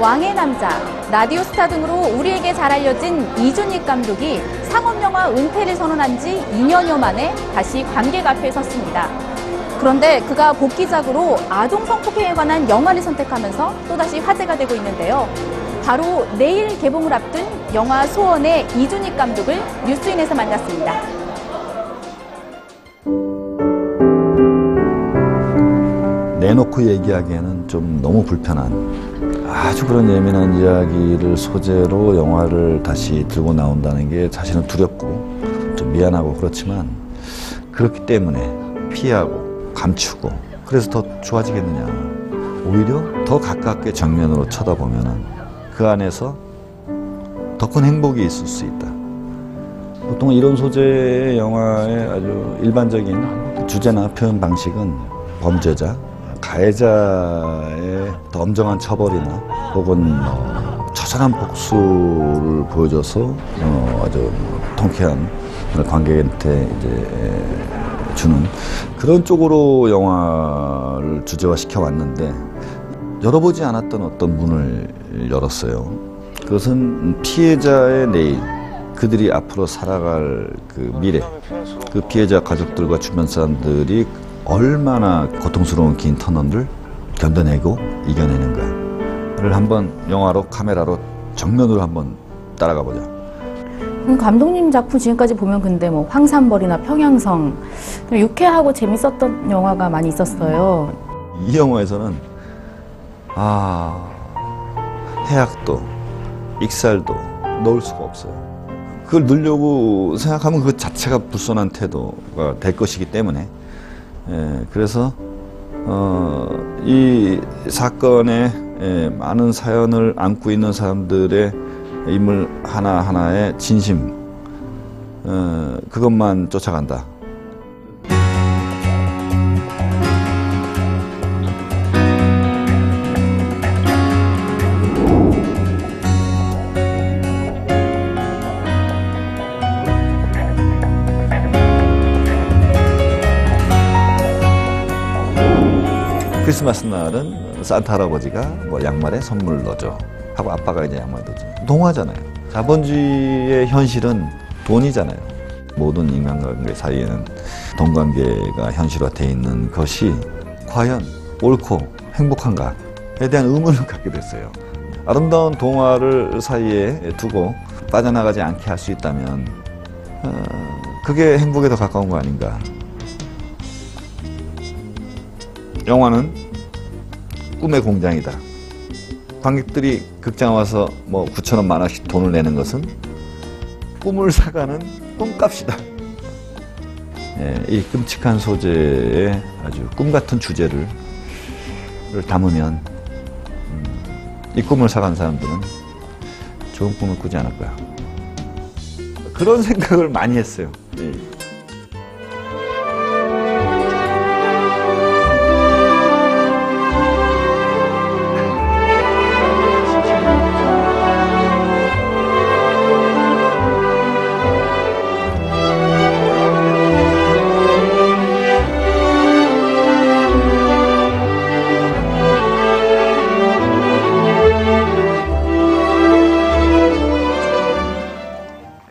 왕의 남자, 라디오 스타 등으로 우리에게 잘 알려진 이준익 감독이 상업영화 은퇴를 선언한 지 2년여 만에 다시 관객 앞에 섰습니다. 그런데 그가 복귀작으로 아동 성폭행에 관한 영화를 선택하면서 또다시 화제가 되고 있는데요. 바로 내일 개봉을 앞둔 영화 소원의 이준익 감독을 뉴스인에서 만났습니다. 내놓고 얘기하기에는 좀 너무 불편한 아주 그런 예민한 이야기를 소재로 영화를 다시 들고 나온다는 게 사실은 두렵고 좀 미안하고 그렇지만 그렇기 때문에 피하고 감추고 그래서 더 좋아지겠느냐 오히려 더 가깝게 정면으로 쳐다보면은 그 안에서 더 큰 행복이 있을 수 있다. 보통 이런 소재의 영화의 아주 일반적인 주제나 표현 방식은 범죄자, 가해자의 더 엄정한 처벌이나 혹은 어, 처절한 복수를 보여줘서 어, 아주 뭐 통쾌한 관객한테 이제 주는 그런 쪽으로 영화를 주제화 시켜 왔는데 열어보지 않았던 어떤 문을 열었어요. 그것은 피해자의 내일, 그들이 앞으로 살아갈 그 미래, 그 피해자 가족들과 주변 사람들이 얼마나 고통스러운 긴 터널을 견뎌내고 이겨내는가를 한번 영화로 카메라로 정면으로 한번 따라가 보자. 음, 감독님 작품 지금까지 보면 근데 뭐 황산벌이나 평양성 유쾌하고 재밌었던 영화가 많이 있었어요. 이 영화에서는 아 해악도 익살도 넣을 수가 없어요. 그걸 넣으려고 생각하면 그 자체가 불손한 태도가 될 것이기 때문에 예, 그래서 어, 이 사건에 예, 많은 사연을 안고 있는 사람들의 인물 하나 하나의 진심 어, 그것만 쫓아간다. 크리스마스 날은 산타 할아버지가 뭐 양말에 선물 넣어줘 하고 아빠가 이제 양말 넣어줘. 동화잖아요. 자본주의의 현실은 돈이잖아요. 모든 인간관계 사이에는 돈 관계가 현실화되어 있는 것이 과연 옳고 행복한가에 대한 의문을 갖게 됐어요. 아름다운 동화를 사이에 두고 빠져나가지 않게 할 수 있다면 어, 그게 행복에 더 가까운 거 아닌가 영화는 꿈의 공장이다. 관객들이 극장 와서 뭐 9천 원, 만 원씩 돈을 내는 것은 꿈을 사가는 꿈값이다. 예, 이 끔찍한 소재의 아주 꿈 같은 주제를 담으면 음, 이 꿈을 사간 사람들은 좋은 꿈을 꾸지 않을 거야. 그런 생각을 많이 했어요. 예.